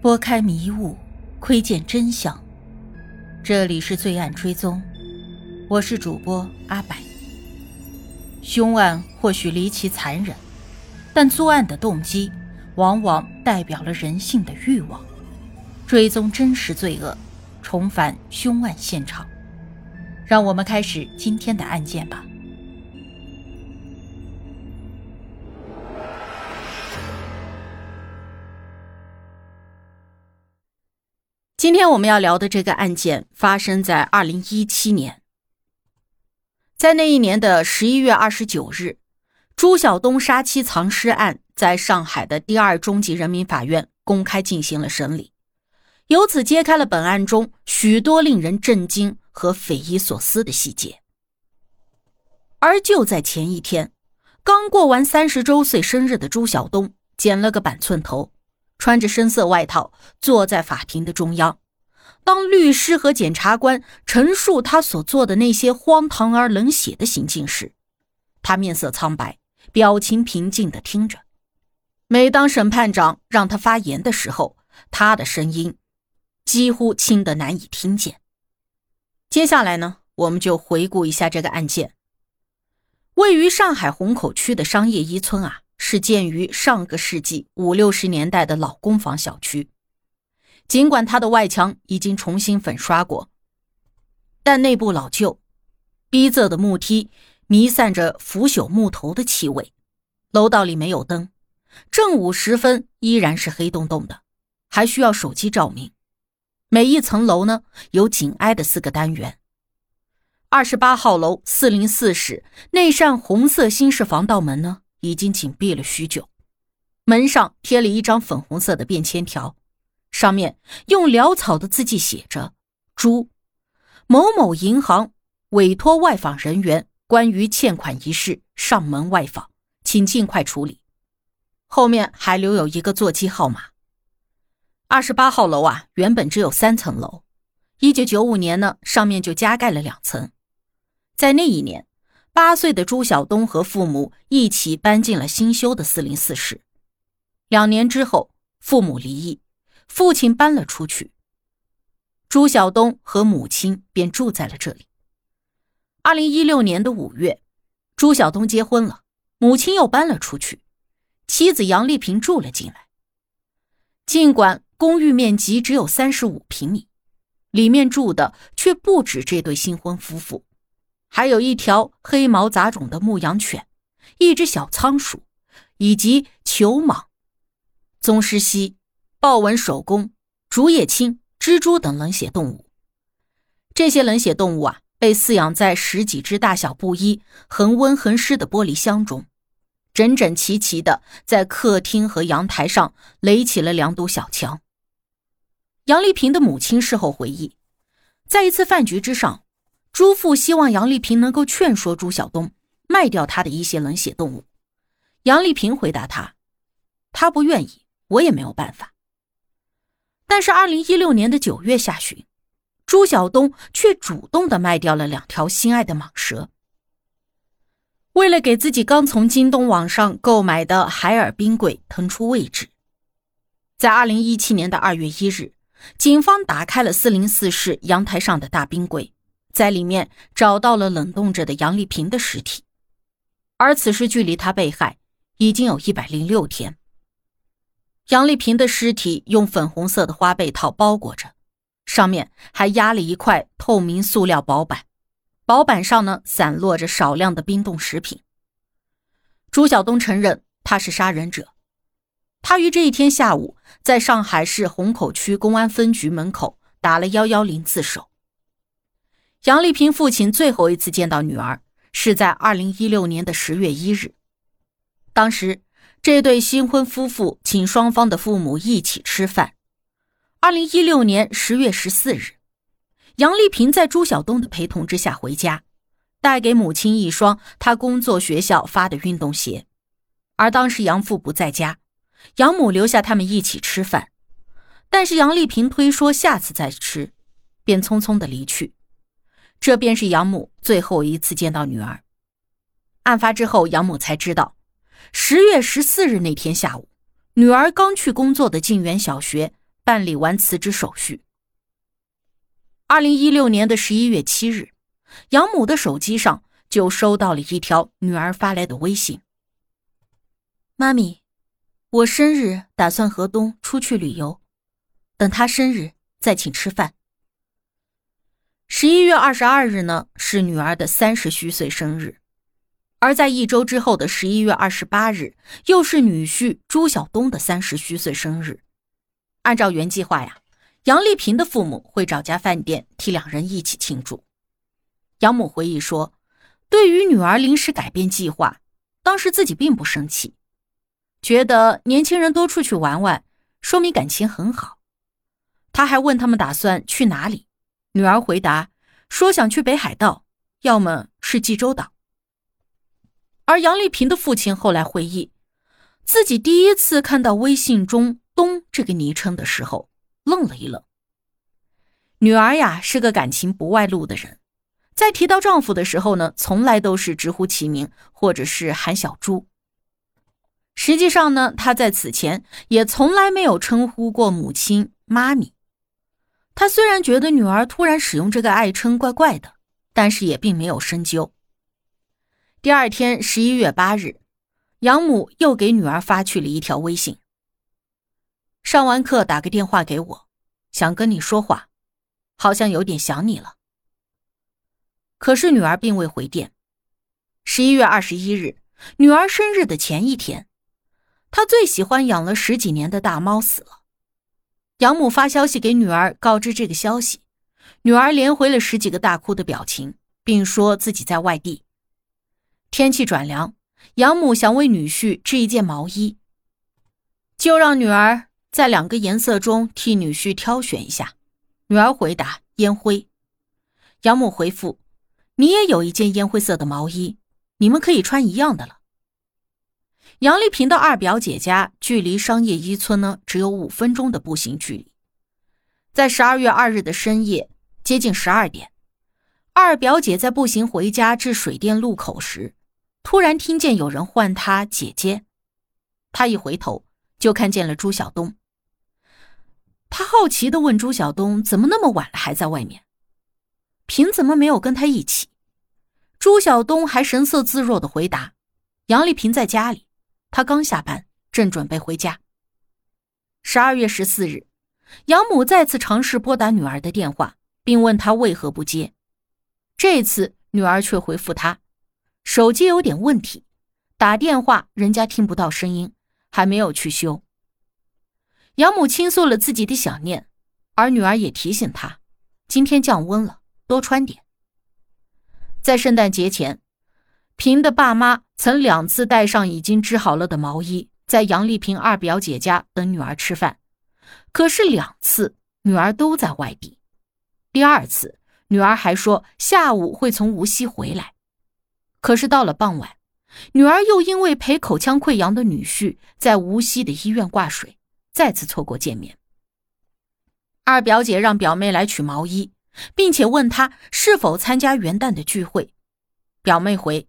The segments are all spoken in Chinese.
拨开迷雾，窥见真相。这里是罪案追踪，我是主播阿柏。凶案或许离奇残忍，但作案的动机往往代表了人性的欲望。追踪真实罪恶，重返凶案现场，让我们开始今天的案件吧。今天我们要聊的这个案件发生在二零一七年，在那一年的十一月二十九日，朱晓东杀妻藏尸案在上海的第二中级人民法院公开进行了审理，由此揭开了本案中许多令人震惊和匪夷所思的细节。而就在前一天，刚过完三十周岁生日的朱晓东剪了个板寸头。穿着深色外套，坐在法庭的中央。当律师和检察官陈述他所做的那些荒唐而冷血的行径时，他面色苍白，表情平静地听着。每当审判长让他发言的时候，他的声音几乎轻得难以听见。接下来呢，我们就回顾一下这个案件。位于上海虹口区的商业一村啊。是建于上个世纪五六十年代的老公房小区，尽管它的外墙已经重新粉刷过，但内部老旧，逼仄的木梯弥散着腐朽木头的气味。楼道里没有灯，正午时分依然是黑洞洞的，还需要手机照明。每一层楼呢有紧挨的四个单元。二十八号楼四零四室那扇红色新式防盗门呢？已经紧闭了许久，门上贴了一张粉红色的便签条，上面用潦草的字迹写着：“朱某某银行委托外访人员关于欠款一事上门外访，请尽快处理。”后面还留有一个座机号码。二十八号楼啊，原本只有三层楼，一九九五年呢，上面就加盖了两层，在那一年。八岁的朱晓东和父母一起搬进了新修的四零四室。两年之后，父母离异，父亲搬了出去，朱晓东和母亲便住在了这里。二零一六年的五月，朱晓东结婚了，母亲又搬了出去，妻子杨丽萍住了进来。尽管公寓面积只有三十五平米，里面住的却不止这对新婚夫妇。还有一条黑毛杂种的牧羊犬，一只小仓鼠，以及球蟒、宗师蜥、豹纹守宫、竹叶青、蜘蛛等冷血动物。这些冷血动物啊，被饲养在十几只大小不一、恒温恒湿的玻璃箱中，整整齐齐的在客厅和阳台上垒起了两堵小墙。杨丽萍的母亲事后回忆，在一次饭局之上。朱父希望杨丽萍能够劝说朱晓东卖掉他的一些冷血动物。杨丽萍回答他：“他不愿意，我也没有办法。”但是，二零一六年的九月下旬，朱晓东却主动的卖掉了两条心爱的蟒蛇。为了给自己刚从京东网上购买的海尔冰柜腾出位置，在二零一七年的二月一日，警方打开了四零四室阳台上的大冰柜。在里面找到了冷冻着的杨丽萍的尸体，而此时距离她被害已经有一百零六天。杨丽萍的尸体用粉红色的花被套包裹着，上面还压了一块透明塑料薄板，薄板上呢散落着少量的冰冻食品。朱晓东承认他是杀人者，他于这一天下午在上海市虹口区公安分局门口打了幺幺零自首。杨丽萍父亲最后一次见到女儿是在二零一六年的十月一日，当时这对新婚夫妇请双方的父母一起吃饭。二零一六年十月十四日，杨丽萍在朱晓东的陪同之下回家，带给母亲一双她工作学校发的运动鞋，而当时杨父不在家，杨母留下他们一起吃饭，但是杨丽萍推说下次再吃，便匆匆的离去。这便是养母最后一次见到女儿。案发之后，养母才知道，十月十四日那天下午，女儿刚去工作的静园小学办理完辞职手续。二零一六年的十一月七日，养母的手机上就收到了一条女儿发来的微信：“妈咪，我生日打算和东出去旅游，等他生日再请吃饭。”十一月二十二日呢，是女儿的三十虚岁生日。而在一周之后的十一月二十八日，又是女婿朱晓东的三十虚岁生日。按照原计划呀，杨丽萍的父母会找家饭店替两人一起庆祝。杨母回忆说：“对于女儿临时改变计划，当时自己并不生气，觉得年轻人多出去玩玩，说明感情很好。”他还问他们打算去哪里，女儿回答说：“想去北海道，要么是济州岛。”而杨丽萍的父亲后来回忆，自己第一次看到微信中“东”这个昵称的时候，愣了一愣。女儿呀是个感情不外露的人，在提到丈夫的时候呢，从来都是直呼其名，或者是喊小朱。实际上呢，她在此前也从来没有称呼过母亲“妈咪”。他虽然觉得女儿突然使用这个爱称怪怪的，但是也并没有深究。第二天，十一月八日，养母又给女儿发去了一条微信：“上完课打个电话给我，想跟你说话，好像有点想你了。”可是女儿并未回电。十一月二十一日，女儿生日的前一天，她最喜欢养了十几年的大猫死了。养母发消息给女儿告知这个消息，女儿连回了十几个大哭的表情，并说自己在外地。天气转凉，养母想为女婿织一件毛衣，就让女儿在两个颜色中替女婿挑选一下。女儿回答：“烟灰。”养母回复：“你也有一件烟灰色的毛衣，你们可以穿一样的了。”杨丽萍的二表姐家距离商业一村呢只有五分钟的步行距离。在十二月二日的深夜，接近十二点，二表姐在步行回家至水电路口时。突然听见有人唤她姐姐，他一回头就看见了朱晓东。他好奇的问朱晓东：“怎么那么晚了还在外面？平怎么没有跟他一起？”朱晓东还神色自若的回答：“杨丽萍在家里，他刚下班，正准备回家。”十二月十四日，养母再次尝试拨打女儿的电话，并问她为何不接。这次女儿却回复他。手机有点问题，打电话人家听不到声音，还没有去修。养母倾诉了自己的想念，而女儿也提醒她，今天降温了，多穿点。在圣诞节前，平的爸妈曾两次带上已经织好了的毛衣，在杨丽萍二表姐家等女儿吃饭，可是两次女儿都在外地。第二次，女儿还说下午会从无锡回来。可是到了傍晚，女儿又因为陪口腔溃疡的女婿在无锡的医院挂水，再次错过见面。二表姐让表妹来取毛衣，并且问她是否参加元旦的聚会。表妹回：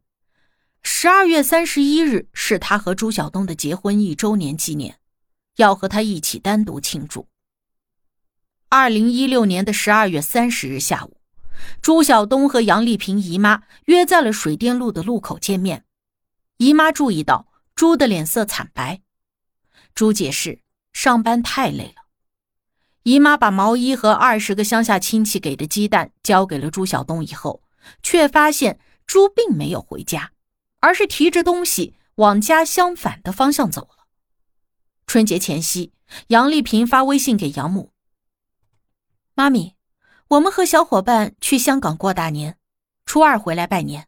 十二月三十一日是他和朱晓东的结婚一周年纪念，要和他一起单独庆祝。二零一六年的十二月三十日下午。朱晓东和杨丽萍姨妈约在了水电路的路口见面。姨妈注意到朱的脸色惨白，朱解释上班太累了。姨妈把毛衣和二十个乡下亲戚给的鸡蛋交给了朱晓东以后，却发现朱并没有回家，而是提着东西往家相反的方向走了。春节前夕，杨丽萍发微信给养母：“妈咪。”我们和小伙伴去香港过大年，初二回来拜年。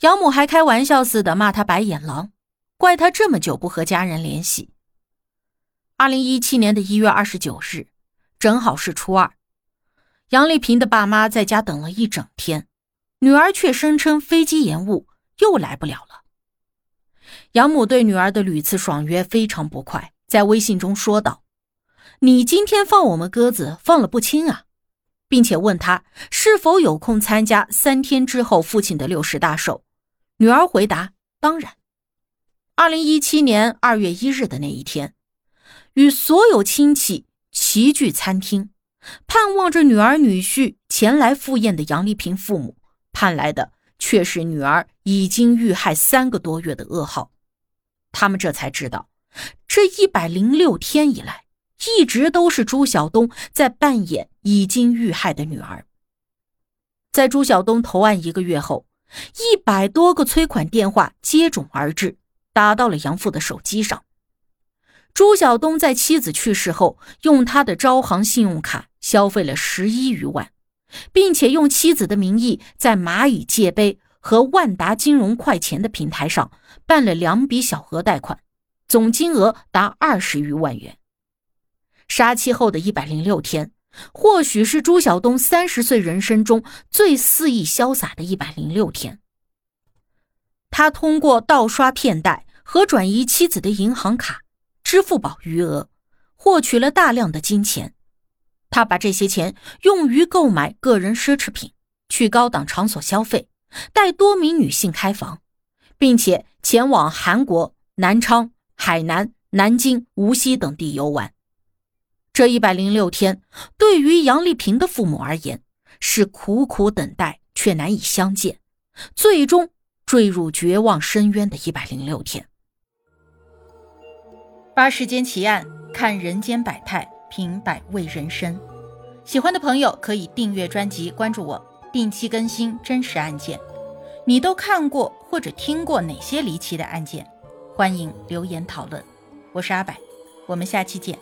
养母还开玩笑似的骂他白眼狼，怪他这么久不和家人联系。二零一七年的一月二十九日，正好是初二，杨丽萍的爸妈在家等了一整天，女儿却声称飞机延误，又来不了了。养母对女儿的屡次爽约非常不快，在微信中说道：“你今天放我们鸽子放了不轻啊！”并且问他是否有空参加三天之后父亲的六十大寿，女儿回答：“当然。”二零一七年二月一日的那一天，与所有亲戚齐聚餐厅，盼望着女儿女婿前来赴宴的杨丽萍父母，盼来的却是女儿已经遇害三个多月的噩耗。他们这才知道，这一百零六天以来，一直都是朱晓东在扮演已经遇害的女儿。在朱晓东投案一个月后，一百多个催款电话接踵而至，打到了杨父的手机上。朱晓东在妻子去世后，用他的招行信用卡消费了十一余万，并且用妻子的名义在蚂蚁借呗和万达金融快钱的平台上办了两笔小额贷款，总金额达二十余万元。杀妻后的一百零六天，或许是朱晓东三十岁人生中最肆意潇洒的一百零六天。他通过盗刷骗贷和转移妻子的银行卡。支付宝余额，获取了大量的金钱。他把这些钱用于购买个人奢侈品，去高档场所消费，带多名女性开房，并且前往韩国南昌、海南、南京、无锡等地游玩。这一百零六天，对于杨丽萍的父母而言，是苦苦等待却难以相见，最终坠入绝望深渊的一百零六天。八世间奇案，看人间百态，品百味人生。喜欢的朋友可以订阅专辑，关注我，定期更新真实案件。你都看过或者听过哪些离奇的案件？欢迎留言讨论。我是阿柏，我们下期见。